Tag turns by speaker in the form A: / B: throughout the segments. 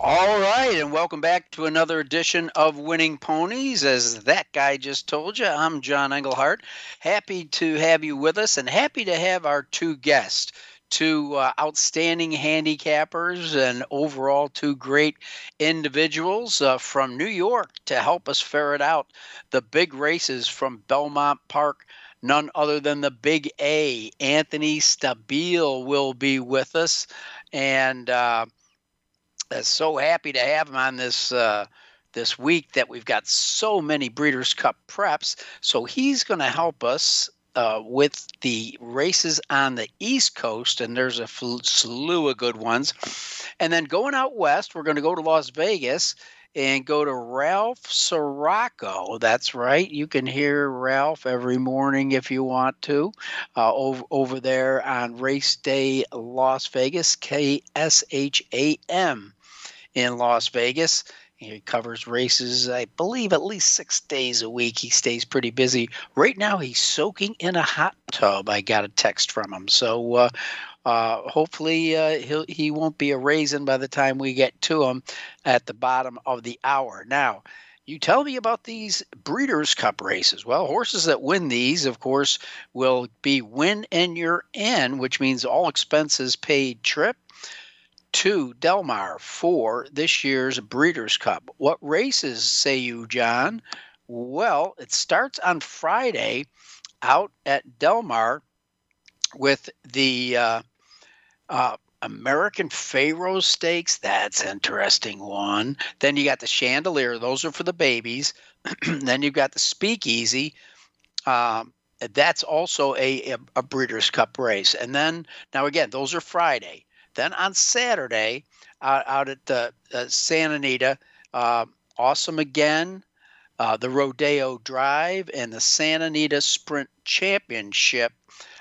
A: All right, and welcome back to another edition of Winning Ponies. As that guy just told you, I'm John Englehart. Happy to have you with us and happy to have our two guests, two uh, outstanding handicappers and overall two great individuals uh, from New York to help us ferret out the big races from Belmont Park none other than the big A. Anthony Stabile will be with us. And uh, so happy to have him on this. Uh, this week that we've got so many Breeders' Cup preps. So he's going to help us uh, with the races on the East Coast, and there's a slew of good ones. And then going out west, we're going to go to Las Vegas and go to Ralph Siraco. That's right. You can hear Ralph every morning if you want to uh, over, over there on Race Day Las Vegas, K S H A M in Las Vegas. He covers races, I believe, at least six days a week. He stays pretty busy. Right now, he's soaking in a hot tub. I got a text from him. So uh, uh, hopefully, uh, he'll, he won't be a raisin by the time we get to him at the bottom of the hour. Now, you tell me about these Breeders' Cup races. Well, horses that win these, of course, will be win and you're in, which means all expenses paid trip to Del Mar for this year's Breeders' Cup. What races say you, John? Well, it starts on Friday out at Del Mar with the uh, uh, American Pharoah Stakes. That's interesting one. Then you got the Chandelier. Those are for the babies. then you've got the Speakeasy. Um, that's also a, a, a Breeders' Cup race. And then now again, those are Friday. Then on Saturday, out, out at the uh, Santa Anita, uh, awesome again. Uh, the Rodeo Drive and the Santa Anita Sprint Championship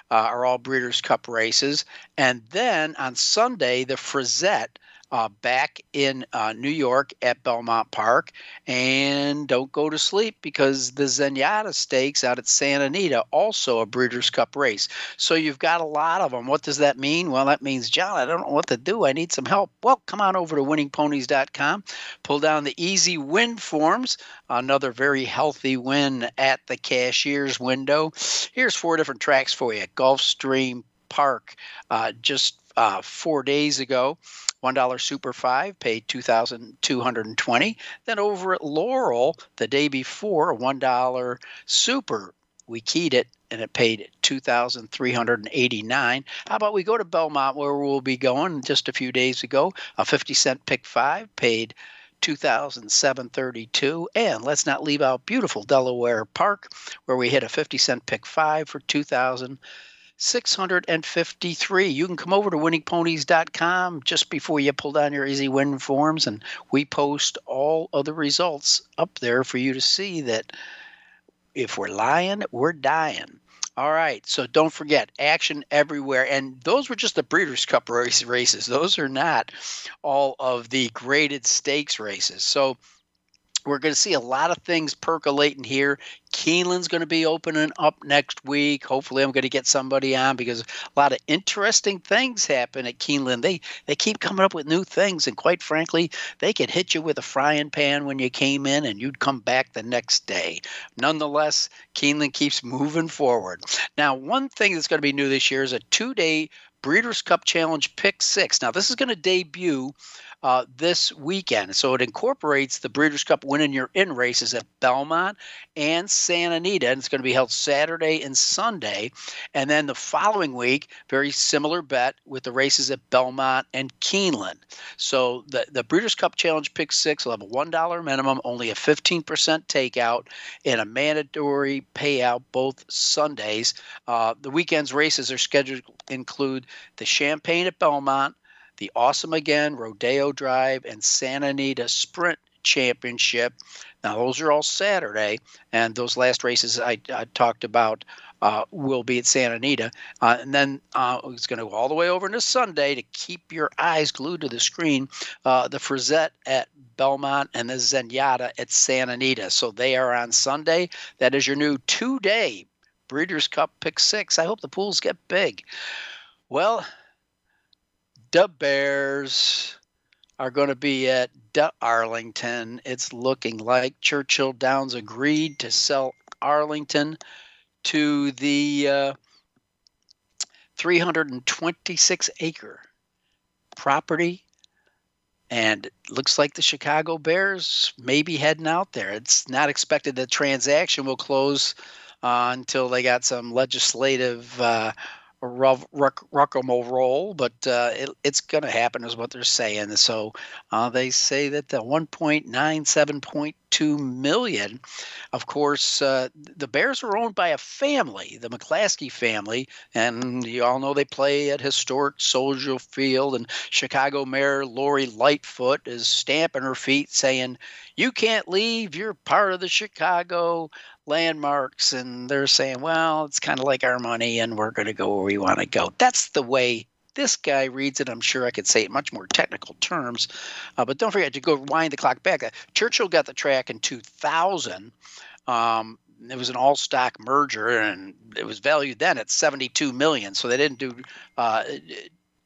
A: uh, are all Breeders' Cup races. And then on Sunday, the Frizette uh, back in uh, New York at Belmont Park. And don't go to sleep because the Zenyatta Stakes out at Santa Anita, also a Breeders' Cup race. So you've got a lot of them. What does that mean? Well, that means, John, I don't know what to do. I need some help. Well, come on over to winningponies.com, pull down the easy win forms, another very healthy win at the cashier's window. Here's four different tracks for you at Gulfstream Park, uh, just uh, four days ago. $1 Super 5 paid 2220 Then over at Laurel, the day before, $1 Super, we keyed it and it paid 2389 How about we go to Belmont where we'll be going just a few days ago? A 50 cent pick 5 paid 2732 and let's not leave out beautiful Delaware Park where we hit a 50 cent pick 5 for 2000 653. You can come over to winningponies.com just before you pull down your easy win forms, and we post all of the results up there for you to see that if we're lying, we're dying. All right, so don't forget action everywhere, and those were just the Breeders' Cup race races. Those are not all of the graded stakes races. So we're going to see a lot of things percolating here. Keeneland's going to be opening up next week. Hopefully, I'm going to get somebody on because a lot of interesting things happen at Keeneland. They they keep coming up with new things, and quite frankly, they could hit you with a frying pan when you came in, and you'd come back the next day. Nonetheless, Keeneland keeps moving forward. Now, one thing that's going to be new this year is a two-day Breeders' Cup Challenge Pick Six. Now, this is going to debut uh, this weekend. So it incorporates the Breeders' Cup Win and You're In races at Belmont and Santa Anita. And it's going to be held Saturday and Sunday. And then the following week, very similar bet with the races at Belmont and Keeneland. So the, the Breeders' Cup Challenge Pick Six will have a $1 minimum, only a 15% takeout, and a mandatory payout both Sundays. Uh, the weekend's races are scheduled to include the Champagne at Belmont the Awesome Again, Rodeo Drive, and Santa Anita Sprint Championship. Now, those are all Saturday, and those last races I, I talked about uh, will be at Santa Anita. Uh, and then uh, it's going to go all the way over into Sunday to keep your eyes glued to the screen. Uh, the Frizette at Belmont and the Zenyatta at Santa Anita. So they are on Sunday. That is your new two day Breeders' Cup Pick Six. I hope the pools get big. Well, the Bears are going to be at Arlington. It's looking like Churchill Downs agreed to sell Arlington to the uh, 326 acre property. And looks like the Chicago Bears may be heading out there. It's not expected the transaction will close uh, until they got some legislative uh, roll, but uh, it, it's going to happen, is what they're saying. So uh, they say that the 1.97.2 million, of course, uh, the Bears are owned by a family, the McCaskey family, and you all know they play at historic Soldier Field. And Chicago Mayor Lori Lightfoot is stamping her feet, saying, "You can't leave. You're part of the Chicago landmarks and they're saying, well, it's kind of like our money and we're going to go where we want to go. That's the way this guy reads it. I'm sure I could say it much more technical terms. Uh, but don't forget to go wind the clock back. Uh, Churchill got the track in 2000. Um, it was an all stock merger and it was valued then at 72 million. So they didn't do uh,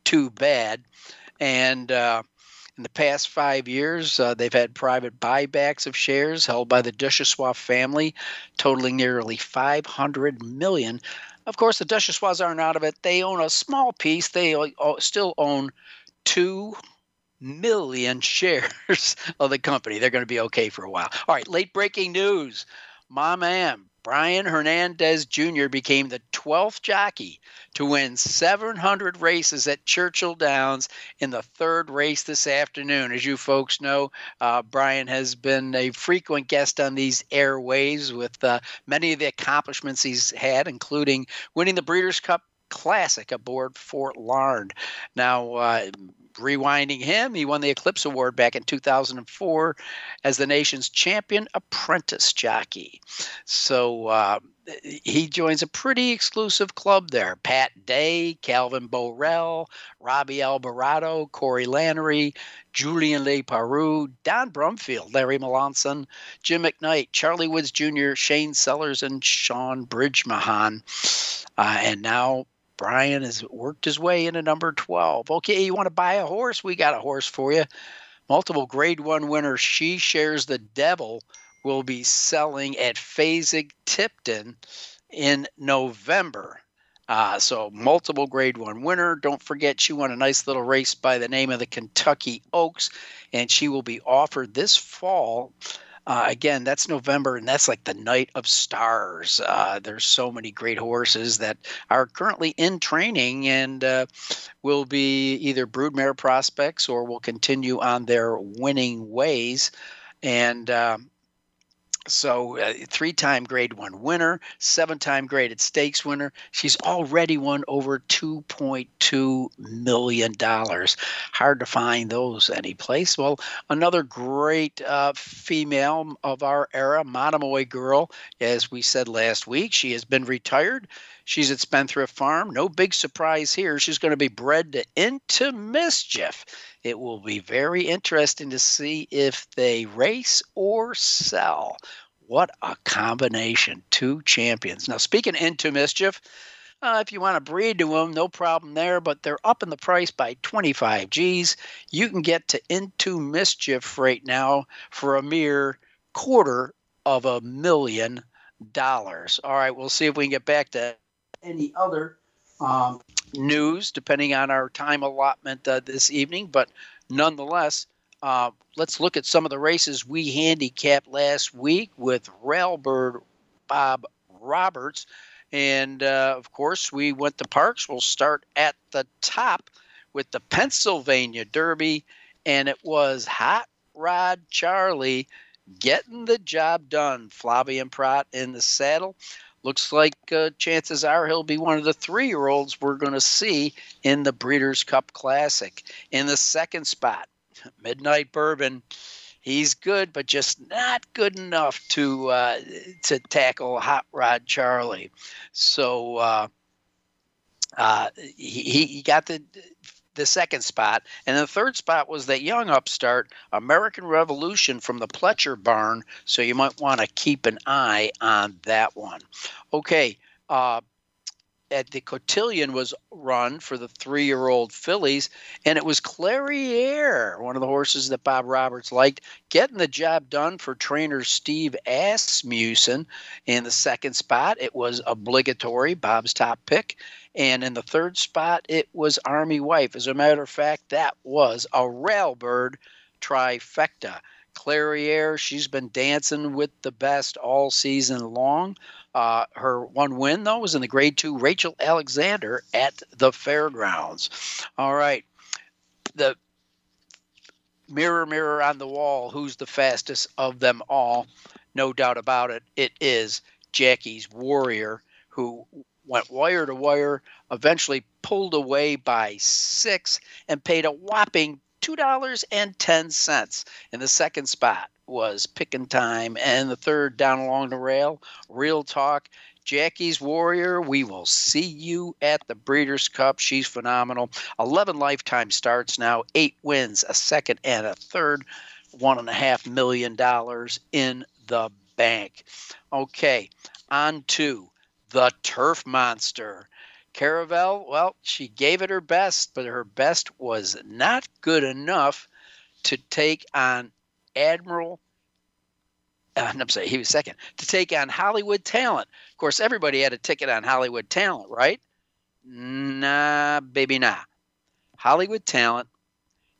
A: too bad. And uh, in the past five years, uh, they've had private buybacks of shares held by the Duchossois family, totaling nearly 500 million. Of course, the Duchess Duchossois aren't out of it. They own a small piece. They still own two million shares of the company. They're going to be okay for a while. All right, late breaking news. Mom Am Brian Hernandez Jr. became the 12th jockey to win 700 races at Churchill Downs in the third race this afternoon. As you folks know, uh, Brian has been a frequent guest on these airways with uh, many of the accomplishments he's had, including winning the Breeders' Cup Classic aboard Fort Larned. Now, uh, rewinding him, he won the Eclipse Award back in 2004 as the nation's champion apprentice jockey. So uh, he joins a pretty exclusive club there. Pat Day, Calvin Borel, Robby Albarado, Corey Lanerie, Julian Leparoux, Don Brumfield, Larry Melancon, Jim McKnight, Charlie Woods Jr., Shane Sellers, and Shaun Bridgmohan. Uh, and now Brian has worked his way into number 12. Okay, you want to buy a horse? We got a horse for you. Multiple grade one winner, Shedaresthedevil, will be selling at Fasig Tipton in November. Uh, so, multiple grade one winner. Don't forget, she won a nice little race by the name of the Kentucky Oaks, and she will be offered this fall uh, again, that's November, and that's like the night of stars. Uh, there's so many great horses that are currently in training and uh, will be either broodmare prospects or will continue on their winning ways. And um, so, uh, three time grade one winner, seven time graded stakes winner. She's already won over $2.2 million. Hard to find those anyplace. Well, another great uh, female of our era, Monomoy Girl, as we said last week, she has been retired. She's at Spendthrift Farm. No big surprise here. She's going to be bred to into mischief. It will be very interesting to see if they race or sell. What a combination. Two champions. Now, speaking into mischief, uh, if you want to breed to them, no problem there, but they're up in the price by 25 G's. You can get to Into Mischief right now for a mere quarter of a million dollars. All right, we'll see if we can get back to any other um, news, depending on our time allotment uh, this evening. But nonetheless, uh, let's look at some of the races we handicapped last week with Railbird Bob Roberts. And uh, of course, we went to Parx. We'll start at the top with the Pennsylvania Derby. And it was Hot Rod Charlie getting the job done. Flavien Prat in the saddle looks like uh, chances are he'll be one of the three year olds we're going to see in the Breeders' Cup Classic. In the second spot, Midnight Bourbon, He's good, but just not good enough to uh, to tackle Hot Rod Charlie. So uh, uh, he, he got the the second spot. And the third spot was that young upstart, American Revolution from the Pletcher Barn. So you might want to keep an eye on that one. Okay. Uh, at the cotillion was run for the three year old fillies, and it was Clairiere, one of the horses that Bob Roberts liked, getting the job done for trainer Steve Asmussen. In the second spot, it was obligatory, Bob's top pick. And in the third spot, it was Army Wife. As a matter of fact, that was a railbird trifecta. Clairiere, she's been dancing with the best all season long. Uh, her one win, though, was in the grade two Rachel Alexander at the fairgrounds. All right. The mirror, mirror on the wall, who's the fastest of them all? No doubt about it. It is Jackie's Warrior, who went wire to wire, eventually pulled away by six, and paid a whopping $2.10. In the second spot was Pickin' Time, and the third down along the rail, Real Talk. Jackie's Warrior, we will see you at the Breeders' Cup. She's phenomenal. 11 lifetime starts now, eight wins, a second and a third, one and a half million dollars in the bank. Okay, on to the Turf Monster. Caravel, well, she gave it her best, but her best was not good enough to take on Admiral. Uh, I'm sorry, he was second to take on Hollywood Talent. Of course, everybody had a ticket on Hollywood Talent, right? Nah, baby, nah. Hollywood Talent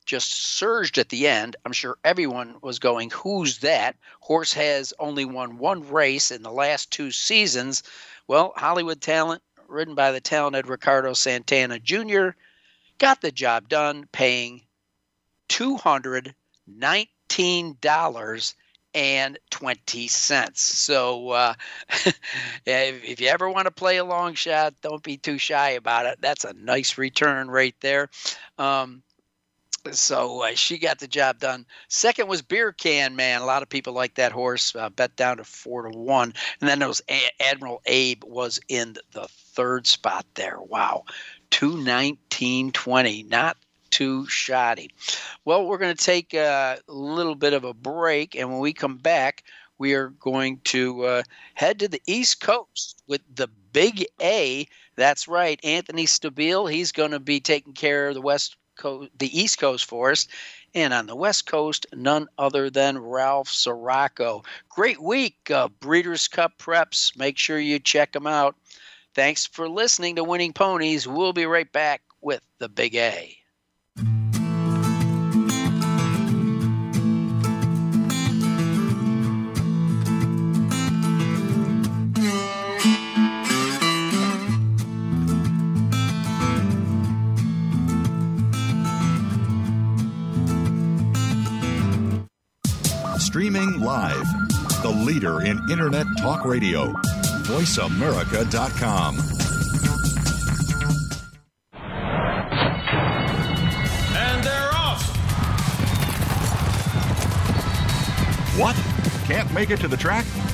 A: just surged at the end. I'm sure everyone was going, Who's that? Horse has only won one race in the last two seasons. Well, Hollywood Talent ridden by the talented Ricardo Santana Jr., got the job done, paying $219 and 20 cents. So uh, if you ever want to play a long shot, don't be too shy about it. That's a nice return right there. Um, so uh, she got the job done. Second was Beer Can Man. A lot of people like that horse. Uh, bet down to four to one, and then there was a- Admiral Abe was in the third spot there. Wow, two nineteen twenty. Not too shoddy. Well, we're going to take a little bit of a break, and when we come back, we are going to uh, head to the East Coast with the Big A. That's right, Anthony Stabile. He's going to be taking care of the West Coast, the East Coast for us. And on the West Coast, none other than Ralph Siraco. Great week of Breeders' Cup preps. Make sure you check them out. Thanks for listening to Winning Ponies. We'll be right back with the Big A.
B: live. The leader in Internet talk radio. VoiceAmerica.com.
C: And they're off.
B: What? Can't make it to the track?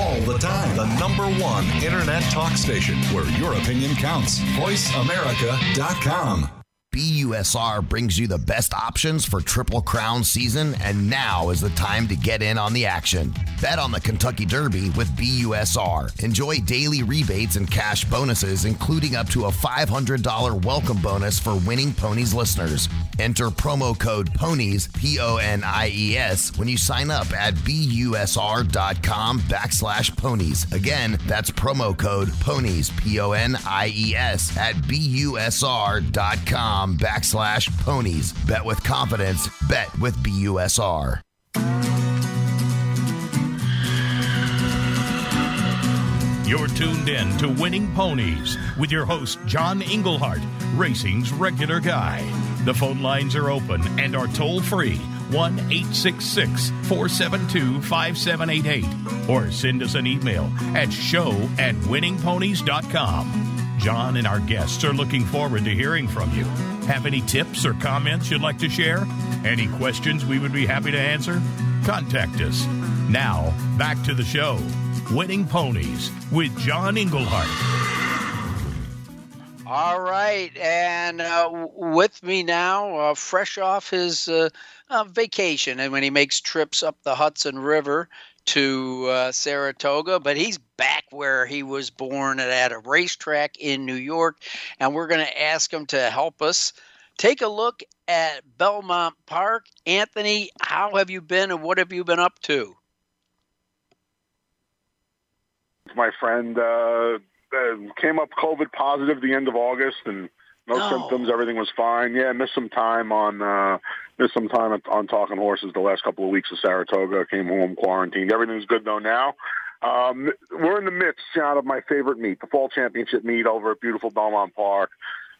B: All the time. The number one internet talk station where your opinion counts. VoiceAmerica.com.
D: BUSR brings you the best options for Triple Crown season, and now is the time to get in on the action. Bet on the Kentucky Derby with BUSR. Enjoy daily rebates and cash bonuses, including up to a $500 welcome bonus for winning ponies listeners. Enter promo code PONIES, P O N I E S, when you sign up at busr.com backslash ponies. Again, that's promo code PONIES, P O N I E S, at busr.com backslash ponies. Bet with confidence, bet with BUSR.
E: You're tuned in to Winning Ponies with your host, John Englehart, racing's regular guy. The phone lines are open and are toll free 1 866 472 5788 or send us an email at show at winningponies.com. John and our guests are looking forward to hearing from you. Have any tips or comments you'd like to share? Any questions we would be happy to answer? Contact us. Now, back to the show. Winning Ponies with John Englehart.
A: All right, and uh, with me now, uh, fresh off his uh, uh, vacation, and when he makes trips up the Hudson River to uh, Saratoga, but he's back where he was born at a racetrack in New York, and we're going to ask him to help us take a look at Belmont Park. Anthony, how have you been, and what have you been up to?
F: my friend uh, uh, came up COVID positive the end of August, and no,
A: No.
F: symptoms. Everything was fine. Yeah, missed some time on uh, missed some time on, talking horses the last couple of weeks of Saratoga. Came home quarantined. Everything's good though now. Um, we're in the midst, John, of my favorite meet, the Fall Championship meet over at beautiful Belmont Park.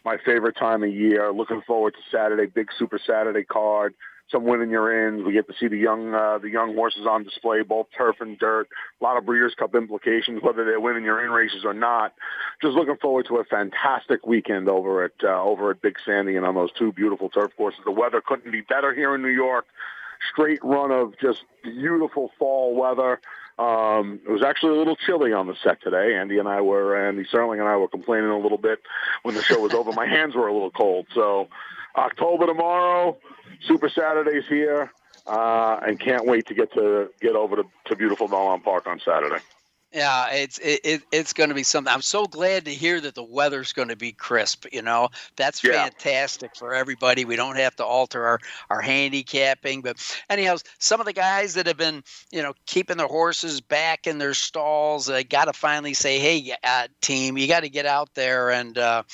F: My favorite time of year. Looking forward to Saturday, big Super Saturday card. Some winning your ins. We get to see the young uh, the young horses on display, both turf and dirt. A lot of Breeders' Cup implications, whether they're winning your in races or not. Just looking forward to a fantastic weekend over at uh, over at Big Sandy and on those two beautiful turf courses. The weather couldn't be better here in New York. Straight run of just beautiful fall weather. Um, it was actually a little chilly on the set today. Andy and I were, Andy Serling and I were complaining a little bit when the show was over. My hands were a little cold. So October tomorrow, Super Saturday's here, uh, and can't wait to get to get over to, to beautiful Belmont Park on Saturday.
A: Yeah, it's it, it it's going to be something. I'm so glad to hear that the weather's going to be crisp. You know, that's
F: Yeah.
A: fantastic for everybody. We don't have to alter our our handicapping. But anyhow, some of the guys that have been you know keeping their horses back in their stalls, uh, got to finally say, hey, uh, team, you got to get out there and uh,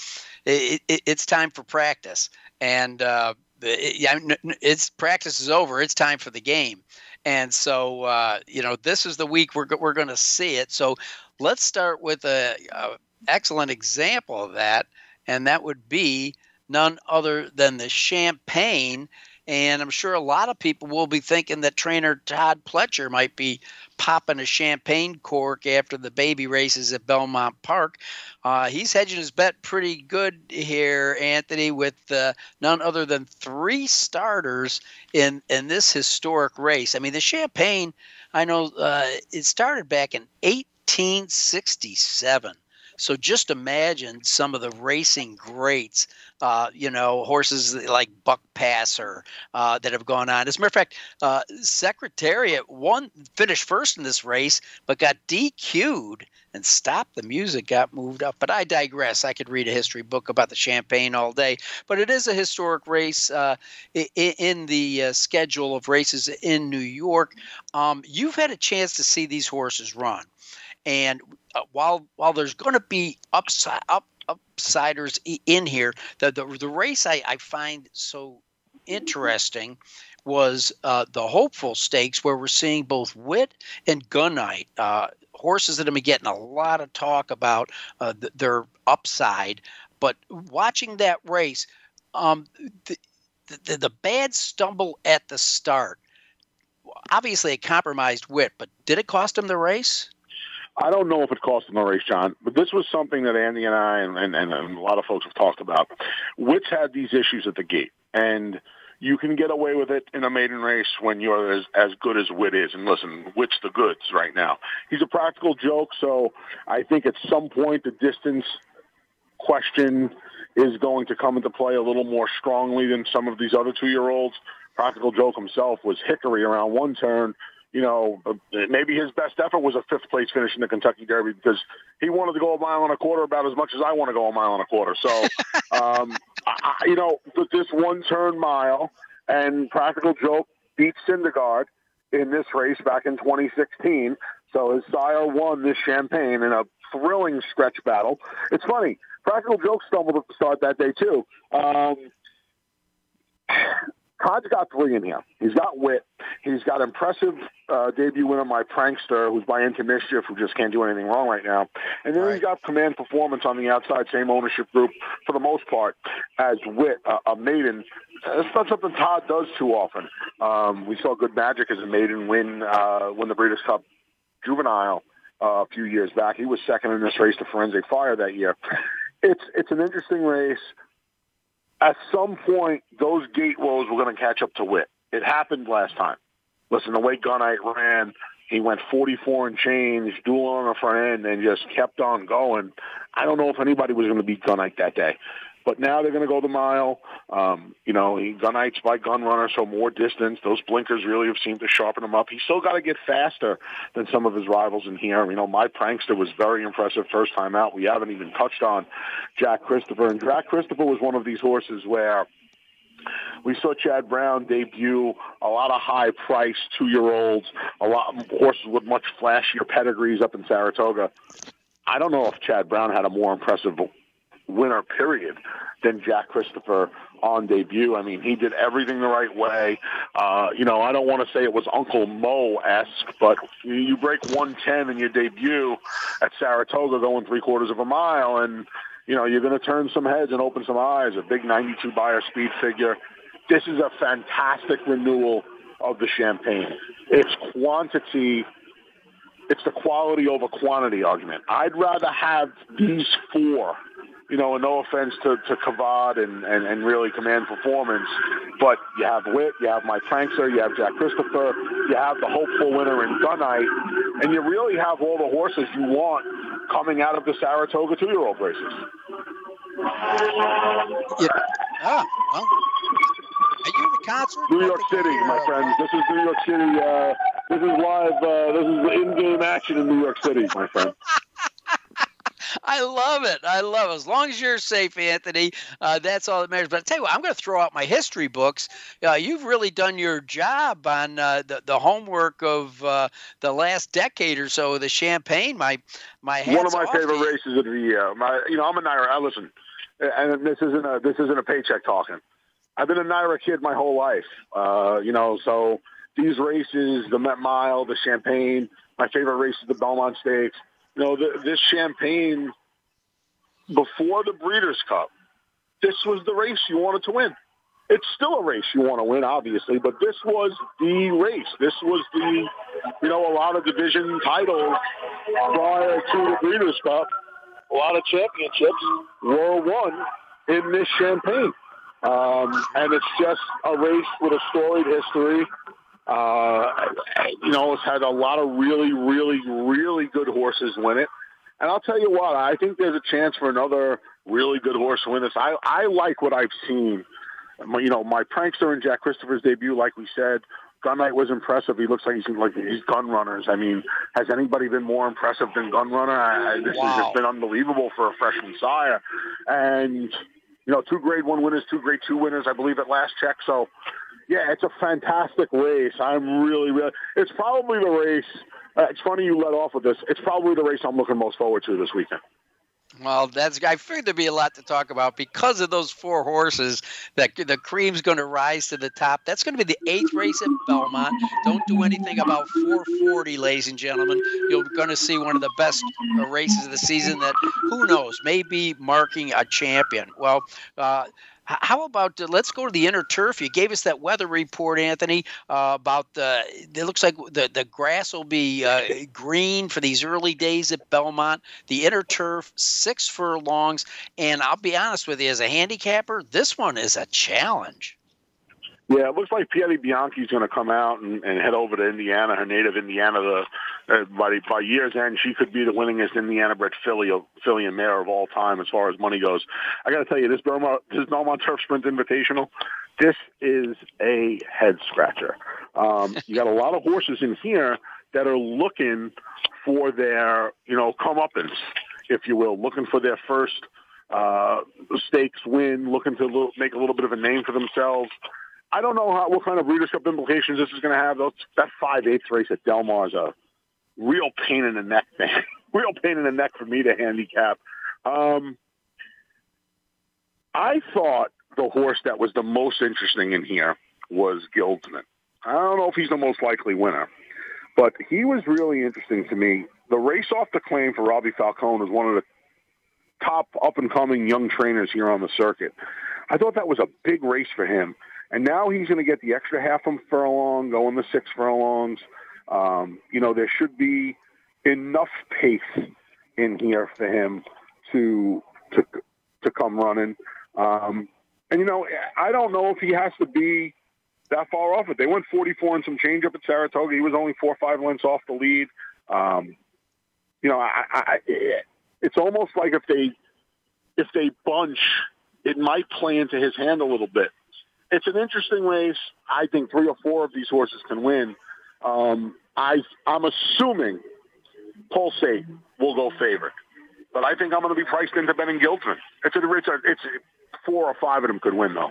A: it, it, it's time for practice. And uh, it, it's practice is over. It's time for the game. And so, uh, you know, this is the week we're, we're going to see it. So let's start with a, a excellent example of that, and that would be none other than the Champagne. And I'm sure a lot of people will be thinking that trainer Todd Pletcher might be popping a champagne cork after the baby races at Belmont Park. Uh, he's hedging his bet pretty good here, Anthony, with uh, none other than three starters in in this historic race. I mean, the Champagne, I know uh, it started back in 1867. So just imagine some of the racing greats, uh, you know, horses like Buck Passer uh, that have gone on. As a matter of fact, uh, Secretariat won, finished first in this race, but got DQ'd and stopped. The music got moved up. But I digress. I could read a history book about the Champagne all day. But it is a historic race uh, in the uh, schedule of races in New York. Um, you've had a chance to see these horses run, and uh, while while there's going to be upside up upsiders in here, the the, the race I, I find so interesting was uh, the hopeful stakes where we're seeing both wit and gunite uh, horses that have been getting a lot of talk about uh, th- their upside but watching that race um, the, the, the bad stumble at the start obviously it compromised wit but did it cost him the race
F: I don't know if it cost him the race, John, but this was something that Andy and I and, and, and a lot of folks have talked about. Wits had these issues at the gate, and you can get away with it in a maiden race when you're as, as good as Wit is. And listen, Wit's the goods right now. He's a practical joke, so I think at some point the distance question is going to come into play a little more strongly than some of these other two-year-olds. Practical Joke himself was hickory around one turn. You know, maybe his best effort was a fifth place finish in the Kentucky Derby because he wanted to go a mile and a quarter about as much as I want to go a mile and a quarter. So, um, I, you know, th- this one turn mile and Practical Joke beat Syndergaard in this race back in 2016. So his sire won this champagne in a thrilling stretch battle. It's funny. Practical Joke stumbled at the start that day too. Um, Todd's got three in here. He's got wit. He's got impressive uh, debut winner, my prankster, who's by into mischief, who just can't do anything wrong right now. And then
A: Right.
F: he's got command performance on the outside, same ownership group for the most part as Wit, uh, a maiden. That's not something Todd does too often. Um, we saw good magic as a maiden win uh, win the Breeders' Cup Juvenile uh, a few years back. He was second in this race to Firenze Fire that year. It's it's an interesting race. At some point, those gate rows were going to catch up to Wit. It happened last time. Listen, the way Gunite ran, he went 44 and change, dual on the front end, and just kept on going. I don't know if anybody was going to beat Gunite that day. But now they're going to go the mile. Um, you know, Gunite's by gun runner, so more distance. Those blinkers really have seemed to sharpen him up. He's still got to get faster than some of his rivals in here. You know, my prankster was very impressive first time out. We haven't even touched on Jack Christopher. And Jack Christopher was one of these horses where we saw Chad Brown debut a lot of high priced two year olds, a lot of horses with much flashier pedigrees up in Saratoga. I don't know if Chad Brown had a more impressive winner period than Jack Christopher on debut. I mean, he did everything the right way. Uh, you know, I don't want to say it was Uncle Mo esque, but you, you break 110 in your debut at Saratoga going three quarters of a mile, and you know you're going to turn some heads and open some eyes. A big 92 Beyer speed figure. This is a fantastic renewal of the champagne. It's quantity it's the quality over quantity argument. I'd rather have these four, you know, and no offense to, to Kavad and, and, and really command performance, but you have Wit, you have My Prankster, you have Jack Christopher, you have the hopeful winner in Gunite, and you really have all the horses you want coming out of the Saratoga two-year-old races.
A: Yeah. Ah, well. Are you in the concert?
F: New York City, my
A: uh,
F: friends. This is New York City. Uh, this is live. Uh, this is in-game action in New York City, my friend.
A: I love it. I love it. As long as you're safe, Anthony, uh, that's all that matters. But I tell you what, I'm going to throw out my history books. Uh, you've really done your job on uh, the, the homework of uh, the last decade or so. The champagne, my my
F: One of my favorite
A: you.
F: races of the year. My, you know, I'm a NYRA. I listen, and this isn't a this isn't a paycheck talking. I've been a NYRA kid my whole life. Uh, you know, so these races, the Met Mile, the Champagne, my favorite race is the Belmont Stakes. You know, the, this Champagne before the Breeders' Cup, this was the race you wanted to win. It's still a race you want to win, obviously, but this was the race. This was the, you know, a lot of division titles prior to the Breeders' Cup. A lot of championships were won in this Champagne. Um, and it's just a race with a storied history. Uh, you know, it's had a lot of really, really, really good horses win it. And I'll tell you what, I think there's a chance for another really good horse to win this. I, I like what I've seen. My- You know, my prankster and Jack Christopher's debut, like we said, Gunite was impressive. He looks like he's like he's gun runners. I mean, has anybody been more impressive than Gun Runner? I, I- this has just been unbelievable for a freshman sire. And you know, two grade one winners, two grade two winners, I believe at last check. So, yeah, it's a fantastic race. I'm really, really. It's probably the race. Uh, it's funny you let off with this. It's probably the race I'm looking most forward to this weekend.
A: Well, that's I figured there'd be a lot to talk about because of those four horses. That the cream's going to rise to the top. That's going to be the eighth race at Belmont. Don't do anything about 440, ladies and gentlemen. You're going to see one of the best uh, races of the season. That who knows may be marking a champion. Well. Uh, how about uh, let's go to the inner turf? You gave us that weather report, Anthony, uh, about the. It looks like the the grass will be uh, green for these early days at Belmont. The inner turf, six furlongs, and I'll be honest with you, as a handicapper, this one is a challenge.
F: Yeah, it looks like Pieri Bianchi's going to come out and, and head over to Indiana, her native Indiana. Uh, by by year's end, she could be the winningest Indiana-bred filly filly and mare of all time as far as money goes. I got to tell you, this Belmont this Belmont Turf Sprint Invitational, this is a head scratcher. Um, you got a lot of horses in here that are looking for their you know comeuppance, if you will, looking for their first uh, stakes win, looking to make a little bit of a name for themselves. I don't know how, what kind of Breeders' implications this is going to have. That five eighths race at Del Mar is a real pain in the neck thing. real pain in the neck for me to handicap. Um, I thought the horse that was the most interesting in here was Guildsman. I don't know if he's the most likely winner, But he was really interesting to me. The race off the claim for Robbie Falcone was one of the top up and coming young trainers here on the circuit. I thought that was a big race for him. And now he's going to get the extra half a furlong, going the six furlongs. Um, you know, there should be enough pace in here for him to to to come running. Um, and you know, I don't know if he has to be that far off it. They went 44 and some change up at Saratoga. He was only four or five lengths off the lead. Um, you know, I, I, it's almost like if they if they bunch, it might play into his hand a little bit. It's an interesting race. I think three or four of these horses can win. Um, I I'm assuming Pulsate will go favorite, but I think I'm going to be priced into Ben and Giltman. It's a, it's a, it's a, four or five of them could win though.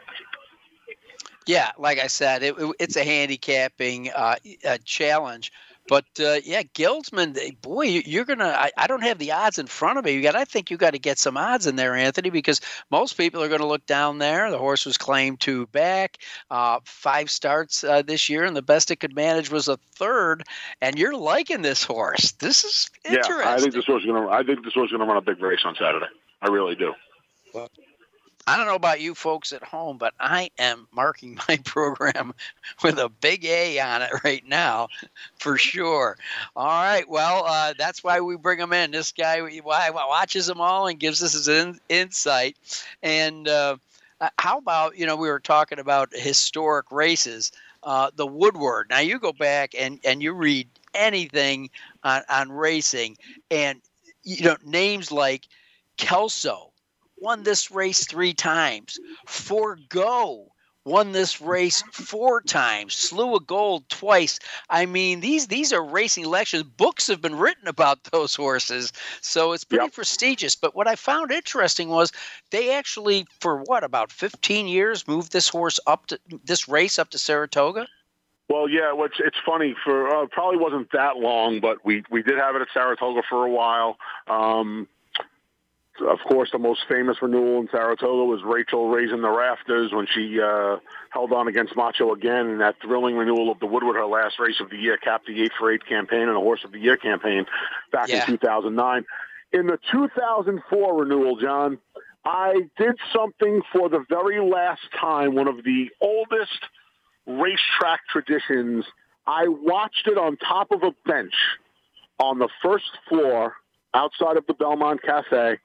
A: Yeah, like I said, it, it's a handicapping uh, a challenge. But uh, yeah, Gilsman, boy, you're gonna. I, I, don't have the odds in front of me. You got. I think you got to get some odds in there, Anthony, because most people are going to look down there. The horse was claimed to back, uh, five starts uh, this year, and the best it could manage was a third. And you're liking this horse. This is interesting.
F: Yeah, I think this horse is going to. I think this horse is going to run a big race on Saturday. I really do.
A: Well, I don't know about you folks at home, but I am marking my program with a big A on it right now, for sure. All right, well, uh, that's why we bring him in. This guy watches them all and gives us his in, insight. And uh, how about you know we were talking about historic races, uh, the Woodward. Now you go back and and you read anything on on racing, and you know names like Kelso won this race three times. Forego won this race four times. Slew o' Gold twice. I mean, these these are racing elections. Books have been written about those horses, so it's pretty yep. prestigious. But what I found interesting was they actually, for what about 15 years, moved this horse up to this race up to Saratoga.
F: Well, yeah, which it's funny for uh, probably wasn't that long, but we we did have it at Saratoga for a while. Um, of course, the most famous renewal in Saratoga was Rachel raising the rafters when she uh, held on against Macho again in that thrilling renewal of the Woodward, her last race of the year, capped the 8 for 8 campaign and a Horse of the Year campaign back yeah. in 2009. In the 2004 renewal, John, I did something for the very last time, one of the oldest racetrack traditions. I watched it on top of a bench on the first floor outside of the Belmont Cafe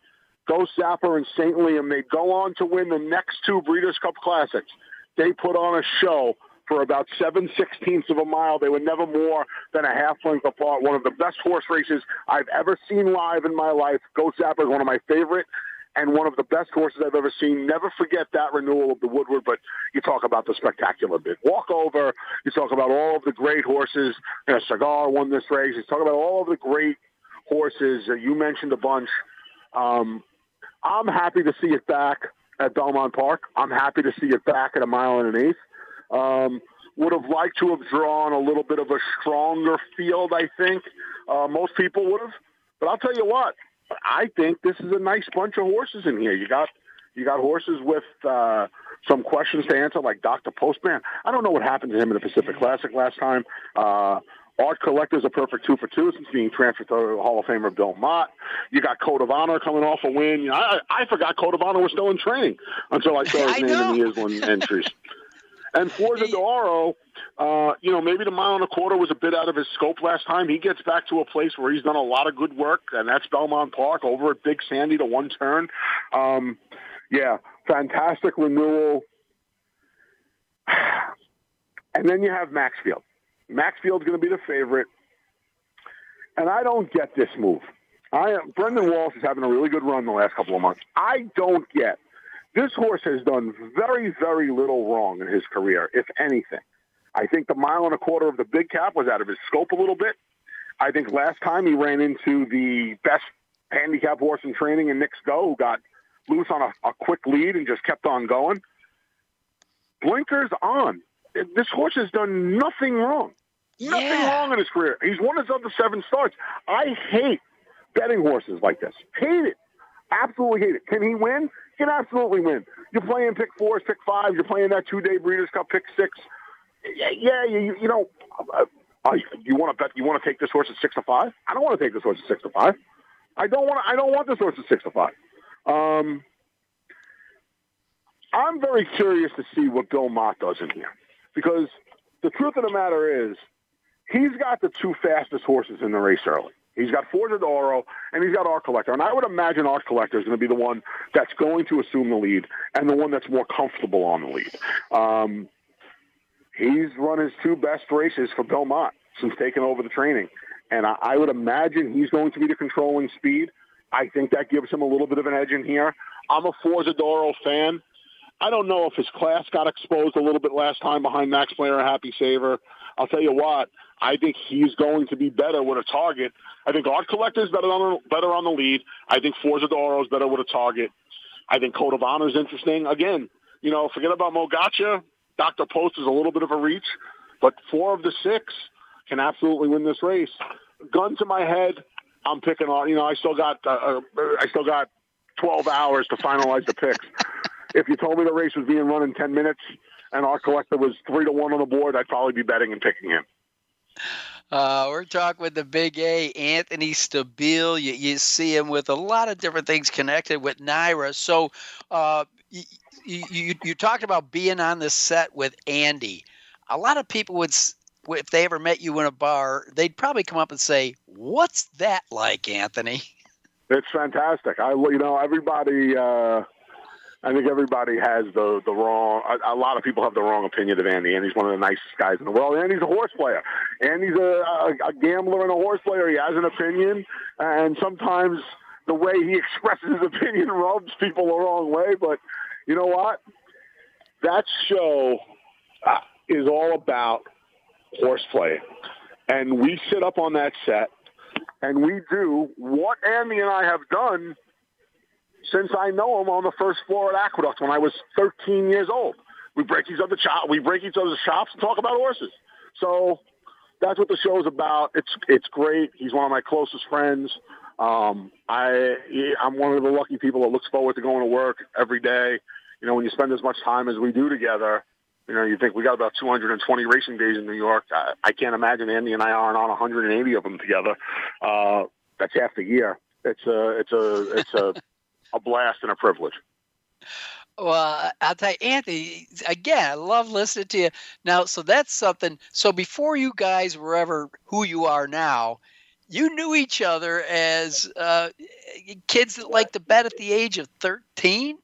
F: Ghostzapper and St. Liam. They go on to win the next two Breeders' Cup Classics. They put on a show for about seven sixteenths of a mile. They were never more than a half length apart. One of the best horse races I've ever seen live in my life. Ghostzapper is one of my favorite and one of the best horses I've ever seen. Never forget that renewal of the Woodward, but you talk about the Spectacular Bid. Walkover, you talk about all of the great horses. You know, Cigar won this race. You talk about all of the great horses. You mentioned a bunch. Um, I'm happy to see it back at Belmont Park. I'm happy to see it back at a mile and an eighth. Um, would have liked to have drawn a little bit of a stronger field, I think. Uh, most people would have. But I'll tell you what, I think this is a nice bunch of horses in here. You got you got horses with uh, some questions to answer, like Dr. Postman. I don't know what happened to him in the Pacific Classic last time. Uh, Art Collector's a perfect two for two since being transferred to the Hall of Famer Bill Mott. You got Code of Honor coming off a win. You know, I, I forgot Code of Honor was still in training until I saw his name know. in the Iselin entries. And Forza D'Oro, uh, you know, maybe the mile and a quarter was a bit out of his scope last time. He gets back to a place where he's done a lot of good work, and that's Belmont Park over at Big Sandy to one turn. Um, yeah, fantastic renewal. And then you have Maxfield. Maxfield's going to be the favorite. And I don't get this move. I Brendan Walsh is having a really good run the last couple of months. I don't get this horse has done very, very little wrong in his career, if anything. I think the mile and a quarter of the big cap was out of his scope a little bit. I think last time he ran into the best handicap horse in training in Knicks Go, who got loose on a, a quick lead and just kept on going. Blinkers on this horse has done nothing wrong. Nothing yeah. wrong in his career. He's won his other seven starts. I hate betting horses like this. Hate it. Absolutely hate it. Can he win? He can absolutely win. You're playing pick fours, pick five. You're playing that two-day Breeders' Cup pick six. Yeah, yeah you, you know, Uh, you want to bet? You want to take this horse at six to five? I don't want to take this horse at six to five. I don't want. I don't want this horse at six to five. Um, I'm very curious to see what Bill Mott does in here because the truth of the matter is he's got the two fastest horses in the race early. He's got Forza d'Oro and he's got Art Collector. And I would imagine Art Collector is going to be the one that's going to assume the lead and the one that's more comfortable on the lead. Um, he's run his two best races for Belmont since taking over the training. And I, I would imagine he's going to be the controlling speed. I think that gives him a little bit of an edge in here. I'm a Forza d'Oro fan. I don't know if his class got exposed a little bit last time behind Max Player and Happy Saver. I'll tell you what, I think he's going to be better with a target. I think Art Collector is better on the, better on the lead. I think Forza di Oro is better with a target. I think Code of Honor is interesting. Again, you know, forget about Mo Gotcha. Dr. Post is a little bit of a reach, but four of the six can absolutely win this race. Gun to my head, I'm picking on. You know, I still got uh, uh I still got 12 hours to finalize the picks if you told me the race was being run in 10 minutes and Art Collector was three to one on the board, I'd probably be betting and picking him.
A: Uh, we're talking with the big A, Anthony Stabile. You, you, see him with a lot of different things connected with NYRA. So uh, you, you, you talked about being on the set with Andy. A lot of people would, if they ever met you in a bar, they'd probably come up and say, "What's that like, Anthony?"
F: It's fantastic. I, you know, everybody. Uh, I think everybody has the the wrong. A, a, lot of people have the wrong opinion of Andy. Andy's one of the nicest guys in the world. Andy's a horse player. Andy's a, a, a gambler and a horse player. He has an opinion, and sometimes the way he expresses his opinion rubs people the wrong way. But you know what? That show uh, is all about horseplay, and we sit up on that set and we do what Andy and I have done since I know him on the first floor at Aqueduct when I was 13 years old. We break each other chop, we break each other's chops and talk about horses. So that's what the show's about. It's it's great. He's one of my closest friends. Um, I I'm one of the lucky people that looks forward to going to work every day. You know, when you spend as much time as we do together, you know, you think we got about 220 racing days in New York. I, I can't imagine Andy and I aren't on 180 of them together. Uh, that's half the year. It's a it's a it's a a blast and a privilege.
A: Well, I'll tell you, Anthony, again, I love listening to you. Now, so that's something. So before you guys were ever who you are now, you knew each other as uh, kids that like to bet at the age of 13?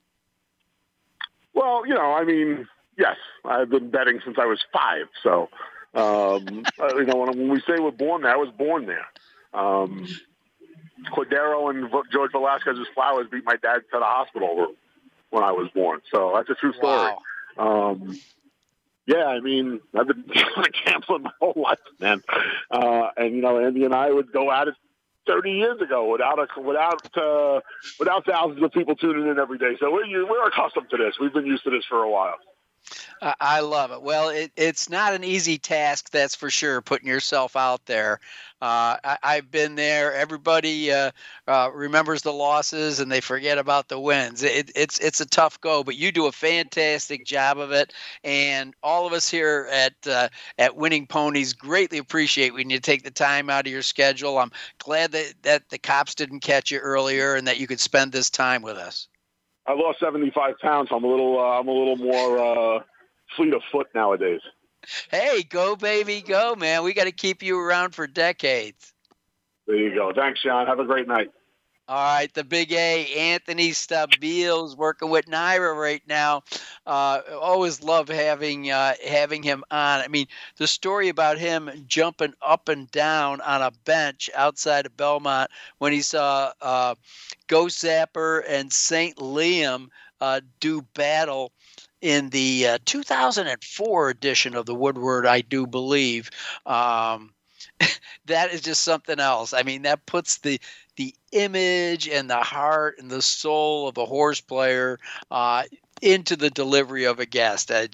F: Well, you know, I mean, yes, I've been betting since I was five. So, um, uh, you know, when, we say we're born there, I was born there. Um, Cordero and George Velasquez's flowers beat my dad to the hospital room when I was born. So that's a true story. Wow. Um, yeah, I mean, I've been gambling my whole life, man. Uh, and you know, Andy and I would go at it 30 years ago without a, without uh, without thousands of people tuning in every day. So we're we're accustomed to this. We've been used to this for a while.
A: I love it. Well, it, it's not an easy task, that's for sure, putting yourself out there. Uh, I, have been there. Everybody uh, uh, remembers the losses and they forget about the wins. It, it's it's a tough go, but you do a fantastic job of it. And all of us here at uh, at Winning Ponies greatly appreciate when you take the time out of your schedule. I'm glad that, that the cops didn't catch you earlier and that you could spend this time with us.
F: I lost 75 pounds. I'm a little, uh, I'm a little more uh, fleet of foot nowadays.
A: Hey, go baby, go, man. We got to keep you around for decades.
F: There you go. Thanks, Sean. Have a great night.
A: All right, the big A, Anthony Stabile's working with NYRA right now. Uh, always love having uh, having him on. I mean, the story about him jumping up and down on a bench outside of Belmont when he saw uh, Ghostzapper and St. Liam uh, do battle in the uh, 2004 edition of the Woodward, I do believe. Um, that is just something else. I mean, that puts the the image and the heart and the soul of a horse player uh, into the delivery of a guest. Uh,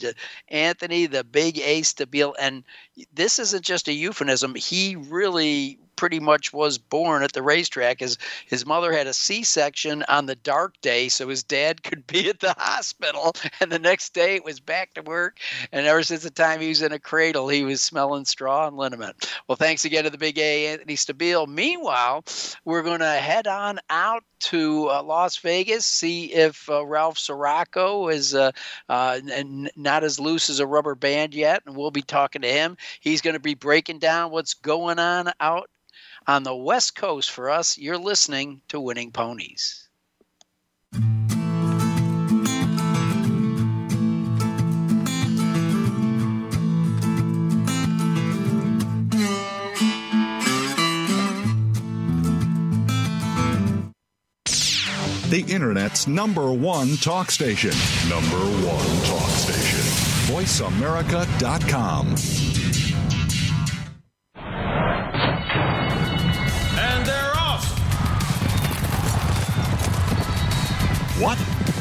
A: Anthony, the big A Stabile, and this isn't just a euphemism. He really pretty much was born at the racetrack. His his mother had a C-section on the dark day, so his dad could be at the hospital, and the next day it was back to work. And ever since the time he was in a cradle, he was smelling straw and liniment. Well, thanks again to the Big A, Anthony Stabile. Meanwhile, we're going to head on out to uh, Las Vegas, see if uh, Ralph Siraco is uh, uh not as loose as a rubber band yet, and we'll be talking to him. He's going to be breaking down what's going on out on the West Coast for us. You're listening to Winning Ponies.
B: the Internet's number one talk station. Number one talk station. VoiceAmerica.com.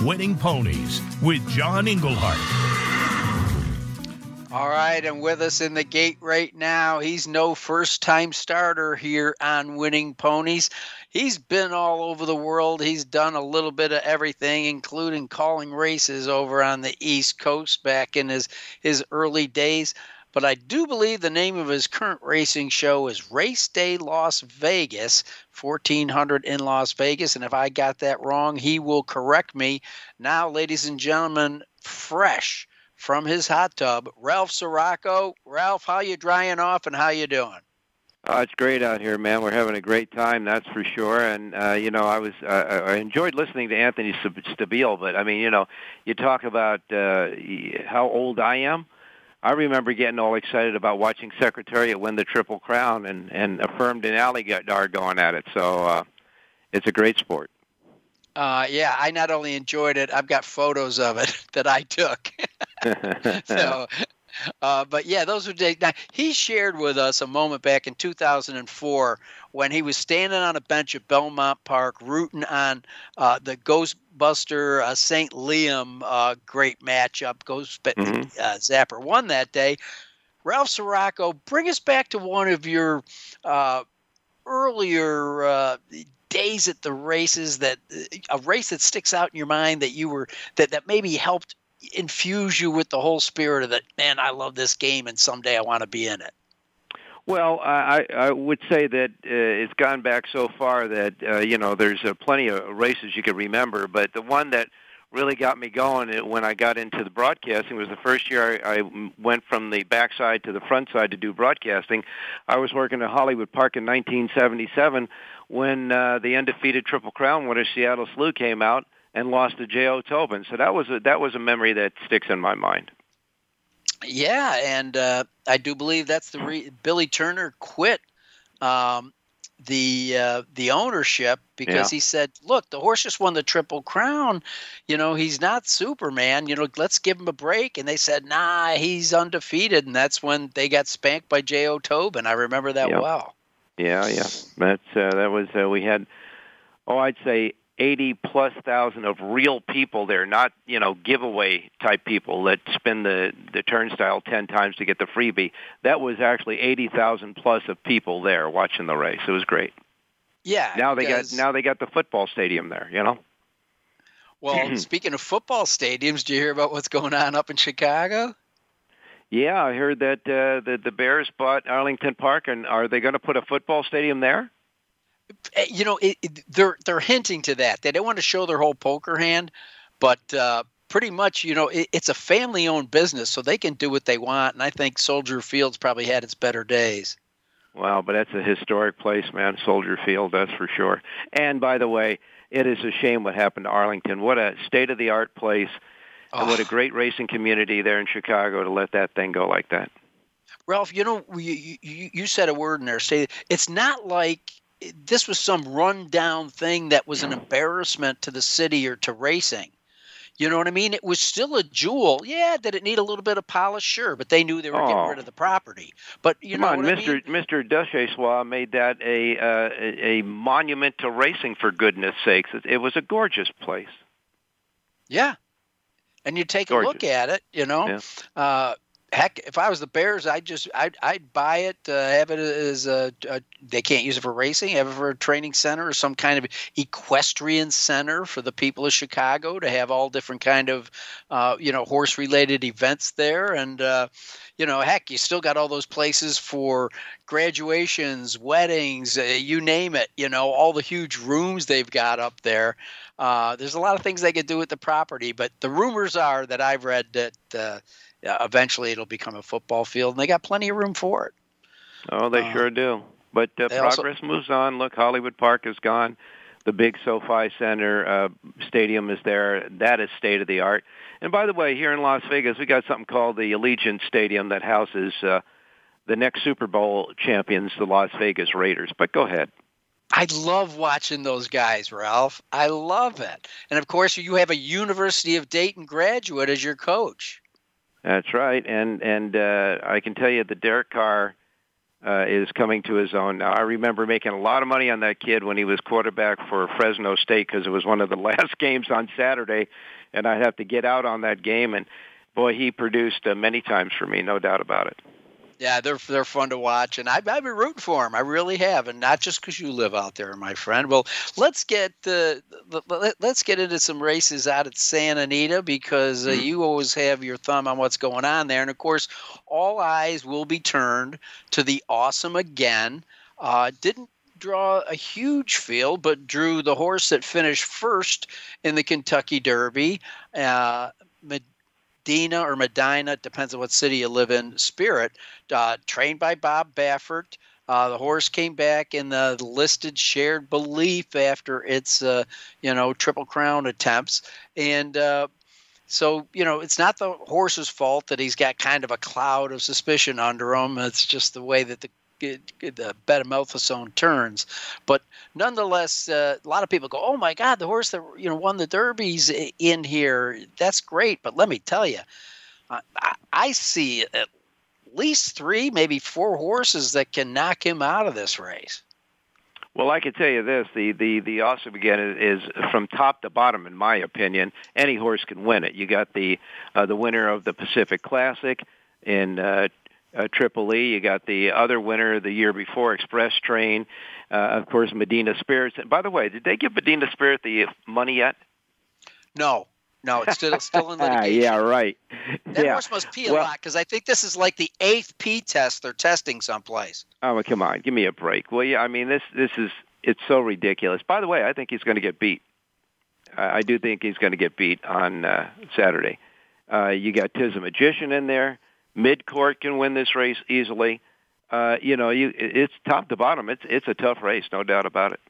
E: Winning Ponies with John Englehart.
A: All right, and with us in the gate right now, he's no first time starter here on Winning Ponies. He's been all over the world. He's done a little bit of everything, including calling races over on the East Coast back in his, his early days but I do believe the name of his current racing show is Race Day Las Vegas, 1400 in Las Vegas. And if I got that wrong, he will correct me. Now, ladies and gentlemen, fresh from his hot tub, Ralph Siraco. Ralph, how you drying off and how you doing?
G: Oh, it's great out here, man. We're having a great time, that's for sure. And uh, you know, I was uh, I enjoyed listening to Anthony Stabile, but I mean, you know, you talk about uh, how old I am. I remember getting all excited about watching Secretariat win the Triple Crown and and Affirmed and Alydar going at it. So uh, it's a great sport.
A: Uh, yeah, I not only enjoyed it, I've got photos of it that I took. so, uh, but yeah, those were days. Now, he shared with us a moment back in 2004 when he was standing on a bench at Belmont Park rooting on uh, the Ghostbuster uh, St. Liam, uh, great matchup. Ghost mm-hmm. uh, Zapper won that day. Ralph Siraco, bring us back to one of your uh, earlier uh, days at the races. That a race that sticks out in your mind that you were that that maybe helped infuse you with the whole spirit of that. Man, I love this game, and someday I want to be in it.
G: Well, I, I would say that uh, it's gone back so far that uh, you know there's uh, plenty of races you could remember, but the one that really got me going when I got into the broadcasting was the first year I, I went from the backside to the front side to do broadcasting. I was working at Hollywood Park in 1977 when uh, the undefeated Triple Crown winner Seattle Slew came out and lost to J.O. Tobin. So that was a, that was a memory that sticks in my mind.
A: Yeah, and uh, I do believe that's the re- Billy Turner quit um, the uh, the ownership because yeah. he said, "Look, the horse just won the Triple Crown. You know, he's not Superman. You know, let's give him a break." And they said, "Nah, he's undefeated." And that's when they got spanked by J.O. Tobin. I remember that
G: yeah.
A: well.
G: Yeah, yeah. That's uh, that was uh, we had. Oh, I'd say 80 plus thousand of real people there, not, you know, giveaway type people that spin the, the turnstile 10 times to get the freebie. That was actually 80,000 plus of people there watching the race. It was great.
A: Yeah.
G: Now they got now they got the football stadium there, you know.
A: Well, speaking of football stadiums, do you hear about what's going on up in Chicago?
G: Yeah, I heard that uh, the the Bears bought Arlington Park, and are they going to put a football stadium there?
A: Eh, you know, it, it, they're they're hinting to that. They don't want to show their whole poker hand, but uh, pretty much, you know, it, it's a family-owned business, so they can do what they want. And I think Soldier Field's probably had its better days.
G: Wow, but that's a historic place, man. Soldier Field, that's for sure. And by the way, it is a shame what happened to Arlington. What a state-of-the-art place, oh. and what a great racing community there in Chicago to let that thing go like that.
A: Ralph, you know, you, you, you said a word in there. Say it's not like this was some rundown thing that was an embarrassment to the city or to racing. You know what I mean? It was still a jewel. Yeah, did it need a little bit of polish? Sure, but they knew they were oh. getting rid of the property. But you
G: Come
A: know,
G: on, Mr.
A: I mean?
G: Mr. Duchossois made that a uh, a monument to racing. For goodness sakes, it, it was a gorgeous place.
A: Yeah, and you take gorgeous. a look at it. You know, yeah. uh, heck, if I was the Bears, I'd just I'd, I'd buy it, uh, have it as a, a, they can't use it for racing, have it for a training center or some kind of equestrian center for the people of Chicago to have all different kind of uh, you know horse related events there, and uh, you know heck, you still got all those places for graduations, weddings, uh, you name it. You know all the huge rooms they've got up there. Uh, there's a lot of things they could do with the property, but the rumors are that I've read that uh, eventually it'll become a football field, and they got plenty of room for it.
G: Oh, they uh, sure do. But uh, progress also, moves on. Look, Hollywood Park is gone. The big SoFi Center uh, stadium is there. That is state of the art. And by the way, here in Las Vegas, we got something called the Allegiant Stadium that houses uh, the next Super Bowl champions, the Las Vegas Raiders. But go ahead.
A: I love watching those guys, Ralph. I love it. And of course, you have a University of Dayton graduate as your coach.
G: That's right, and and uh, I can tell you that Derek Carr uh, is coming to his own now. I remember making a lot of money on that kid when he was quarterback for Fresno State because it was one of the last games on Saturday, and I'd have to get out on that game. And boy, he produced uh, many times for me, no doubt about it.
A: Yeah, they're they're fun to watch, and I've, I've been rooting for them. I really have, and not just because you live out there, my friend. Well, let's get the, the let's get into some races out at Santa Anita because uh, mm-hmm. you always have your thumb on what's going on there, and of course, all eyes will be turned to the awesome again. Uh, didn't draw a huge field, but drew the horse that finished first in the Kentucky Derby. Uh, Medina or Medina, depends on what city you live in, Spirit, uh, trained by Bob Baffert. Uh, the horse came back in the listed shared belief after its, uh, you know, triple crown attempts. And uh, so, you know, it's not the horse's fault that he's got kind of a cloud of suspicion under him. It's just the way that the the betamethasone turns. But nonetheless, uh, a lot of people go, "Oh my God, the horse that you know won the Derby's in here. That's great." But let me tell you, I, I see at least three, maybe four horses that can knock him out of this race.
G: Well, I can tell you this: the the the awesome again is, is from top to bottom, in my opinion. Any horse can win it. You got the uh, the winner of the Pacific Classic in uh, uh, Triple E. You got the other winner the year before, Express Train. Uh, of course, Medina Spirits. And by the way, did they give Medina Spirit the money yet?
A: No, no, it's still still in litigation.
G: yeah, right.
A: That
G: yeah.
A: horse must pee a well, lot because I think this is like the eighth pee test they're testing someplace.
G: Oh, well, come on, give me a break. Well, yeah, I mean this this is it's so ridiculous. By the way, I think he's going to get beat. I, I do think he's going to get beat on uh, Saturday. Uh, you got Tizamagician in there. Midcourt can win this race easily. Uh, you know, you it's top to bottom. It's it's a tough race, no doubt about it.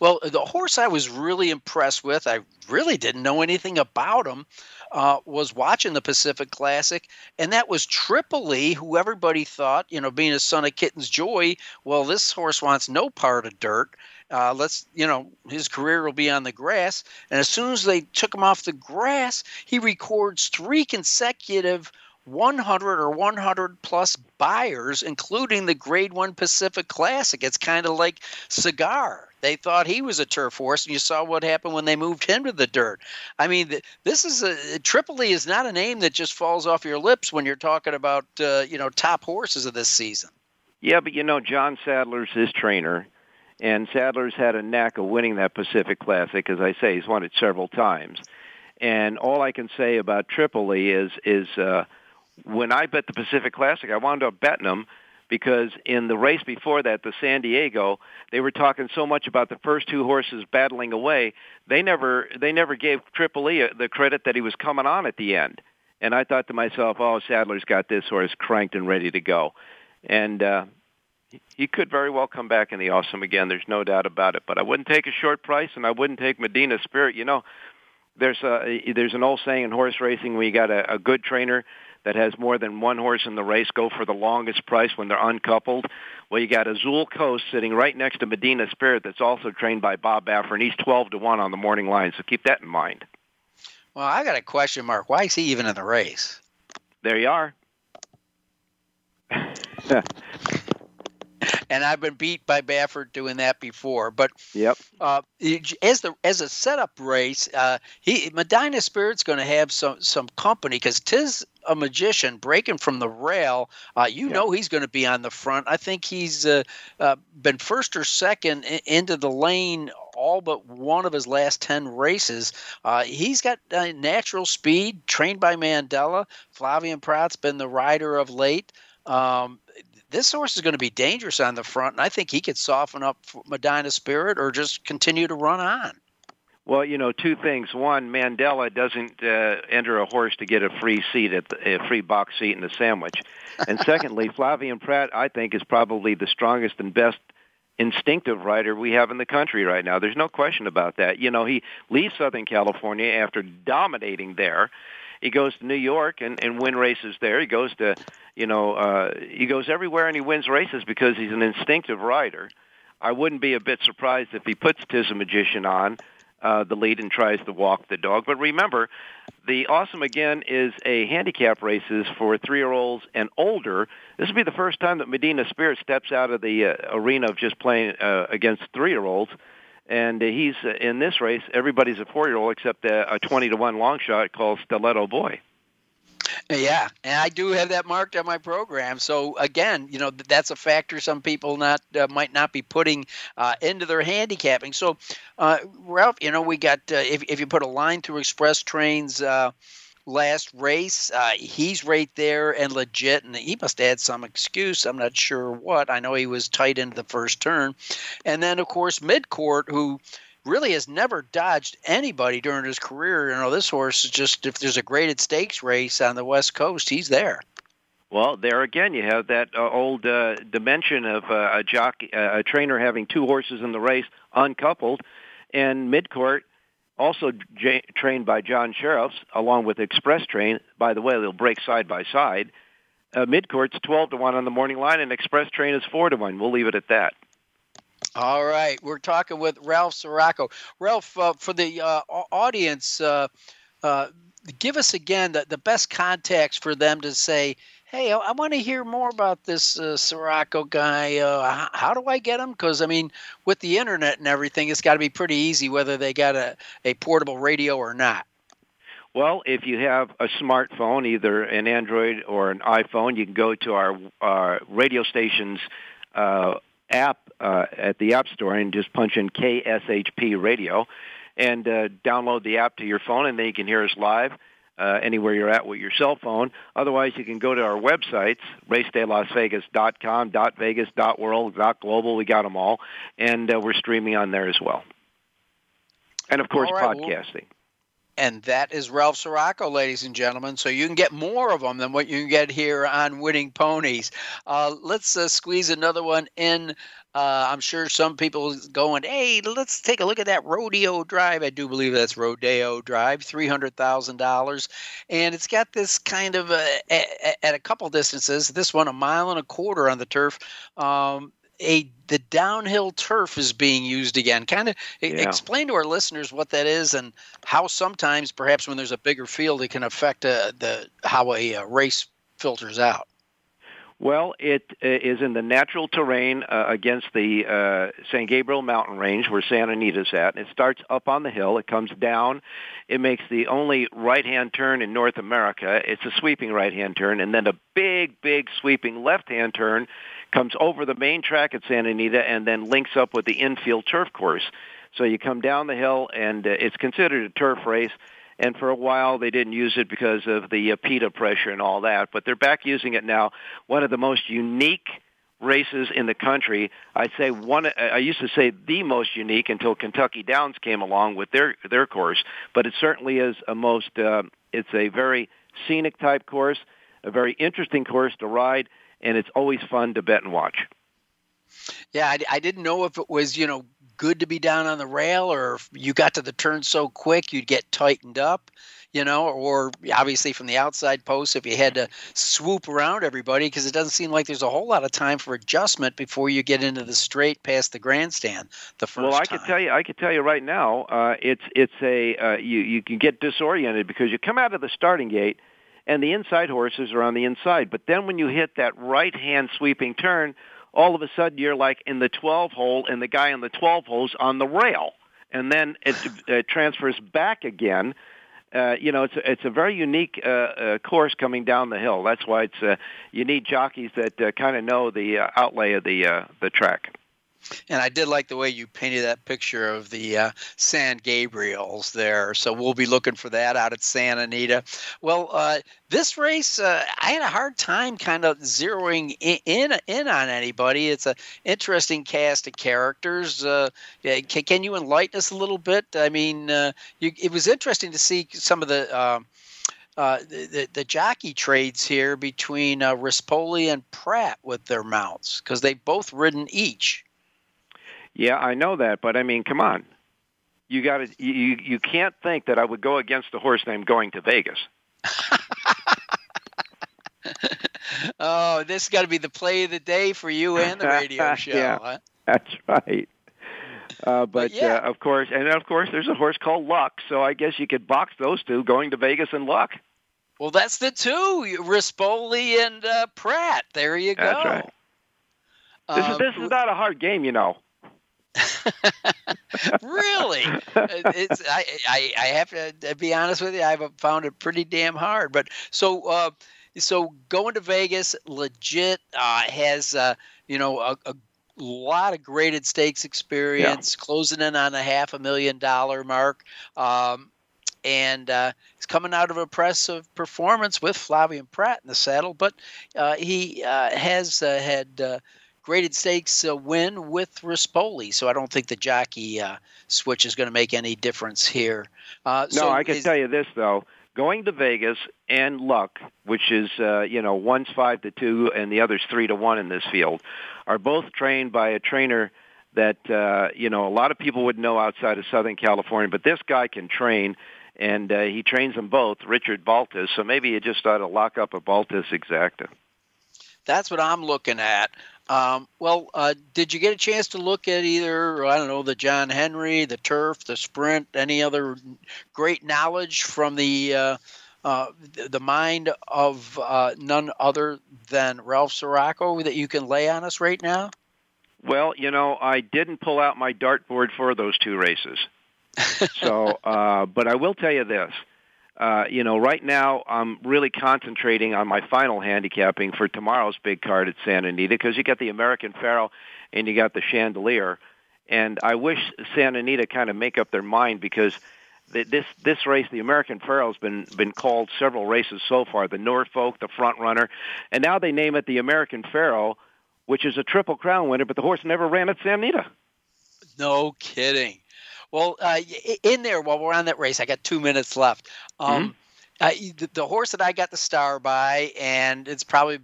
A: Well, the horse I was really impressed with, I really didn't know anything about him, uh, was watching the Pacific Classic, and that was Tripoli, who everybody thought, you know, being a son of Kitten's Joy, well, this horse wants no part of dirt. Uh, let's, you know, his career will be on the grass. And as soon as they took him off the grass, he records three consecutive 100 or 100 plus Beyers, including the Grade One Pacific Classic. It's kind of like cigar. They thought he was a turf horse, and you saw what happened when they moved him to the dirt. I mean, this is a Tripoli is not a name that just falls off your lips when you're talking about uh, you know top horses of this season.
G: Yeah, but you know, John Sadler's his trainer, and Sadler's had a knack of winning that Pacific Classic. As I say, he's won it several times. And all I can say about Tripoli is is uh, when I bet the Pacific Classic, I wound up betting them because in the race before that, the San Diego, they were talking so much about the first two horses battling away. They never they never gave Tripoli the credit that he was coming on at the end. And I thought to myself, oh, Sadler's got this horse cranked and ready to go and uh, he could very well come back in the awesome again. There's no doubt about it. But I wouldn't take a short price, and I wouldn't take Medina Spirit. You know, there's a there's an old saying in horse racing: when you got a, a good trainer that has more than one horse in the race, go for the longest price when they're uncoupled. Well, you got Azul Coast sitting right next to Medina Spirit, that's also trained by Bob Baffert, and he's twelve to one on the morning line. So keep that in mind.
A: Well, I got a question mark. Why is he even in the race?
G: There you are.
A: and I've been beat by Baffert doing that before. But
G: yep,
A: uh, as the as a setup race, uh, he Medina Spirit's going to have some some company because tis a magician breaking from the rail. Uh, you know he's going to be on the front. I think he's uh, uh, been first or second into the lane all but one of his last 10 races. Uh, he's got uh, natural speed, trained by Mandella. Flavien Prat's been the rider of late. Um, this horse is going to be dangerous on the front, and I think he could soften up Medina Spirit or just continue to run on.
G: Well, you know, two things. One, Mandella doesn't uh, enter a horse to get a free seat at the, a free box seat in the sandwich. And secondly, Flavien Prat, I think, is probably the strongest and best instinctive rider we have in the country right now. There's no question about that. You know, he leaves Southern California after dominating there he goes to New York and, and win races there. He goes to, you know, uh, he goes everywhere and he wins races because he's an instinctive rider. I wouldn't be a bit surprised if he puts Tizamagician on uh, the lead and tries to walk the dog. But remember, the Awesome Again is a handicap races for three-year-olds and older. This will be the first time that Medina Spirit steps out of the uh, arena of just playing uh, against three-year-olds and uh, he's uh, in this race. Everybody's a four-year-old except a, a twenty to one long shot called Stilleto Boy.
A: Yeah, and I do have that marked on my program. So again, you know that's a factor some people not uh, might not be putting uh, into their handicapping. So, uh, Ralph, you know we got uh, if if you put a line through express trains last race. Uh, he's right there and legit, and he must add some excuse. I'm not sure what. I know he was tight into the first turn. And then, of course, midcourt, who really has never dodged anybody during his career. You know, this horse is just, if there's a graded stakes race on the West Coast, he's there.
G: Well, there again, you have that uh, old uh, dimension of uh, a jockey, uh, a trainer having two horses in the race uncoupled, and midcourt also j- trained by John Shirreffs, along with Express Train. By the way, they'll break side by side. Uh, Midcourt's 12 to 1 on the morning line, and Express Train is 4 to 1. We'll leave it at that.
A: All right. We're talking with Ralph Siraco. Ralph, uh, for the uh, audience, uh, uh, give us again the, the best contacts for them to say, hey, I want to hear more about this uh, Siraco guy. Uh, how, do I get him? Because I mean, with the internet and everything, it's got to be pretty easy whether they got a, a portable radio or not.
G: Well, if you have a smartphone, either an Android or an iPhone, you can go to our, our radio station's uh, app uh, at the App Store and just punch in KSHP Radio and uh, download the app to your phone, and then you can hear us live uh, anywhere you're at with your cell phone. Otherwise, you can go to our websites, racedaylasvegas.com, .vegas, .world, .global. We got them all, and uh, we're streaming on there as well. And of course, right, podcasting. Well,
A: and that is Ralph Siraco, ladies and gentlemen. So you can get more of them than what you can get here on Winning Ponies. Uh, let's uh, squeeze another one in uh, I'm sure some people going, hey, let's take a look at that Rodeo Drive. I do believe that's Rodeo Drive, three hundred thousand dollars, and it's got this kind of a, a, at a couple distances. This one a mile and a quarter on the turf. Um, a the downhill turf is being used again. Kind of yeah. explain to our listeners what that is and how sometimes, perhaps when there's a bigger field, it can affect uh, the how a, a uh, race filters out.
G: Well, it uh, is in the natural terrain uh, against the uh, San Gabriel mountain range where Santa Anita's at. It starts up on the hill. It comes down. It makes the only right-hand turn in North America. It's a sweeping right-hand turn, and then a big, big sweeping left-hand turn comes over the main track at Santa Anita and then links up with the infield turf course. So you come down the hill, and uh, it's considered a turf race and for a while they didn't use it because of the uh, PETA pressure and all that. But they're back using it now. One of the most unique races in the country. I'd say one. I used to say the most unique until Kentucky Downs came along with their their course, but it certainly is a most. Uh, it's a very scenic type course, a very interesting course to ride, and it's always fun to bet and watch.
A: Yeah, I, I didn't know if it was you know good to be down on the rail or you got to the turn so quick you'd get tightened up you know or obviously from the outside post if you had to swoop around everybody because it doesn't seem like there's a whole lot of time for adjustment before you get into the straight past the grandstand the first
G: well i
A: time.
G: could tell you i could tell you right now uh it's it's a uh, you you can get disoriented because you come out of the starting gate and the inside horses are on the inside but then when you hit that right hand sweeping turn all of a sudden you're like in the 12 hole and the guy on the 12 hole's on the rail. And then it, it transfers back again. Uh, you know, it's a, it's a very unique uh, uh, course coming down the hill. That's why it's uh, you need jockeys that uh, kind of know the uh, outlay of the uh, the track.
A: And I did like the way you painted that picture of the uh, San Gabriels there. So we'll be looking for that out at Santa Anita. Well, uh, this race, uh, I had a hard time kind of zeroing in, in, in on anybody. It's an interesting cast of characters. Uh, can, can, you enlighten us a little bit? I mean, uh, you, it was interesting to see some of the. Um, uh, the, the, the, jockey trades here between uh, Rispoli and Prat with their mounts because they've both ridden each.
G: Yeah, I know that, but I mean, come on. You got to you you can't think that I would go against a horse named Going to Vegas.
A: oh, this got to be the play of the day for you and the radio show.
G: yeah,
A: huh?
G: that's right. Uh, but,
A: but yeah.
G: uh, of course, and of course, there's a horse called Luck. So I guess you could box those two, Going to Vegas and Luck.
A: Well, that's the two, Rispoli and uh, Prat. There you go.
G: That's right. This is this is not a hard game, you know.
A: really, it's I, I I have to be honest with you. I've found it pretty damn hard. But so uh, so going to Vegas, legit uh, has uh, you know a, a lot of graded stakes experience, yeah. closing in on a half a million dollar mark. Um, and uh, he's coming out of a press of performance with Flavien Prat in the saddle, but uh, he uh, has uh, had uh, graded stakes uh, win with Rispoli. So I don't think the jockey uh, switch is going to make any difference here. Uh,
G: no,
A: so
G: I can
A: is,
G: tell you this though. Going to Vegas and Luck, which is uh, you know one's five to two and the other's three to one in this field, are both trained by a trainer that uh, you know a lot of people would know outside of Southern California, but this guy can train, and uh, he trains them both, Richard Baltas. So maybe you just ought to lock up a Baltas exacta.
A: That's what I'm looking at. Um, well, uh, did you get a chance to look at either, I don't know, the John Henry, the Turf, the Sprint, any other great knowledge from the uh, uh, the mind of uh, none other than Ralph Siraco that you can lay on us right now?
G: Well, you know, I didn't pull out my dartboard for those two races. so, uh, but I will tell you this uh, you know, right now I'm really concentrating on my final handicapping for tomorrow's big card at Santa Anita because you got the American Pharoah and you got the Chandelier, and I wish Santa Anita kind of make up their mind because this this race, the American Pharoah, has been been called several races so far. The Norfolk, the front runner, and now they name it the American Pharoah, which is a Triple Crown winner, but the horse never ran at Santa Anita.
A: No kidding. Well, uh, in there, while we're on that race, I got two minutes left. Um, mm-hmm. the, the, horse that I got the star by, and it's probably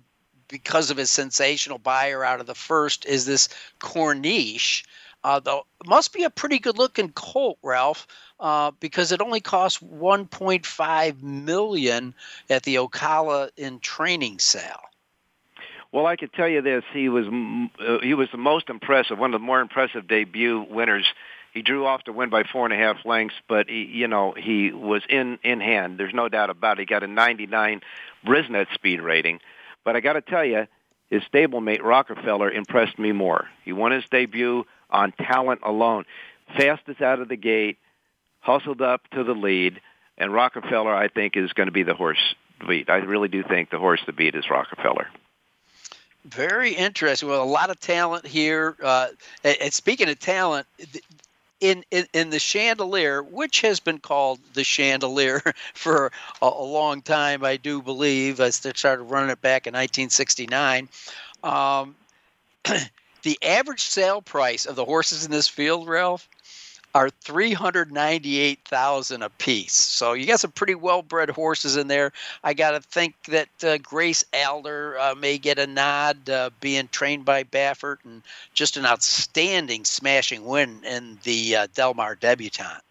A: because of his sensational Beyer out of the first, is this Corniche. Uh, though must be a pretty good looking colt, Ralph, uh, because it only costs 1.5 million at the Ocala in training sale.
G: Well, I could tell you this: he was uh, he was the most impressive, one of the more impressive debut winners he drew off to win by four and a half lengths, but he, you know he was in in hand. There's no doubt about it. He got a 99 Brisnet speed rating, but I got to tell you, his stablemate Rockefeller impressed me more. He won his debut on talent alone. Fastest out of the gate, hustled up to the lead, and Rockefeller, I think, is going to be the horse to beat. I really do think the horse to beat is Rockefeller.
A: Very interesting. Well, a lot of talent here. Uh, and speaking of talent, in, in, in the chandelier, which has been called the chandelier for a, a long time, I do believe. as I started running it back in 1969. Um, the average sale price of the horses in this field, Ralph, are 398,000 a piece. So you got some pretty well-bred horses in there. I got to think that uh, Grace Adler uh, may get a nod uh, being trained by Baffert and just an outstanding smashing win in the uh, Del Mar debutante.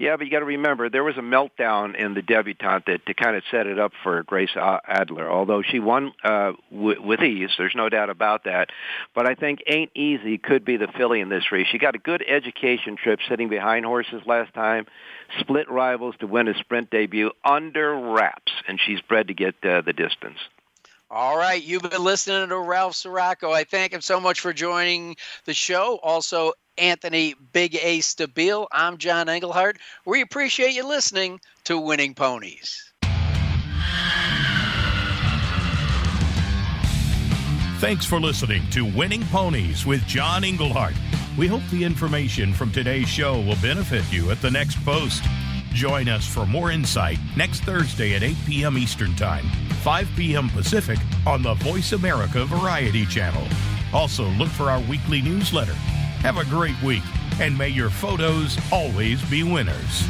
G: Yeah, but you got to remember there was a meltdown in the debutante that to kind of set it up for Grace Adler. Although she won uh, w- with ease, there's no doubt about that. But I think Ain't Easy could be the filly in this race. She got a good education trip sitting behind horses last time, split rivals to win a sprint debut under wraps, and she's bred to get uh, the distance.
A: All right, you've been listening to Ralph Siraco. I thank him so much for joining the show. Also, Anthony Big A Stabile. I'm John Englehart. We appreciate you listening to Winning Ponies.
E: Thanks for listening to Winning Ponies with John Englehart. We hope the information from today's show will benefit you at the next post. Join us for more insight next Thursday at 8 p.m. Eastern Time, 5 p.m. Pacific on the Voice America Variety Channel. Also, look for our weekly newsletter have a great week, and may your photos always be winners.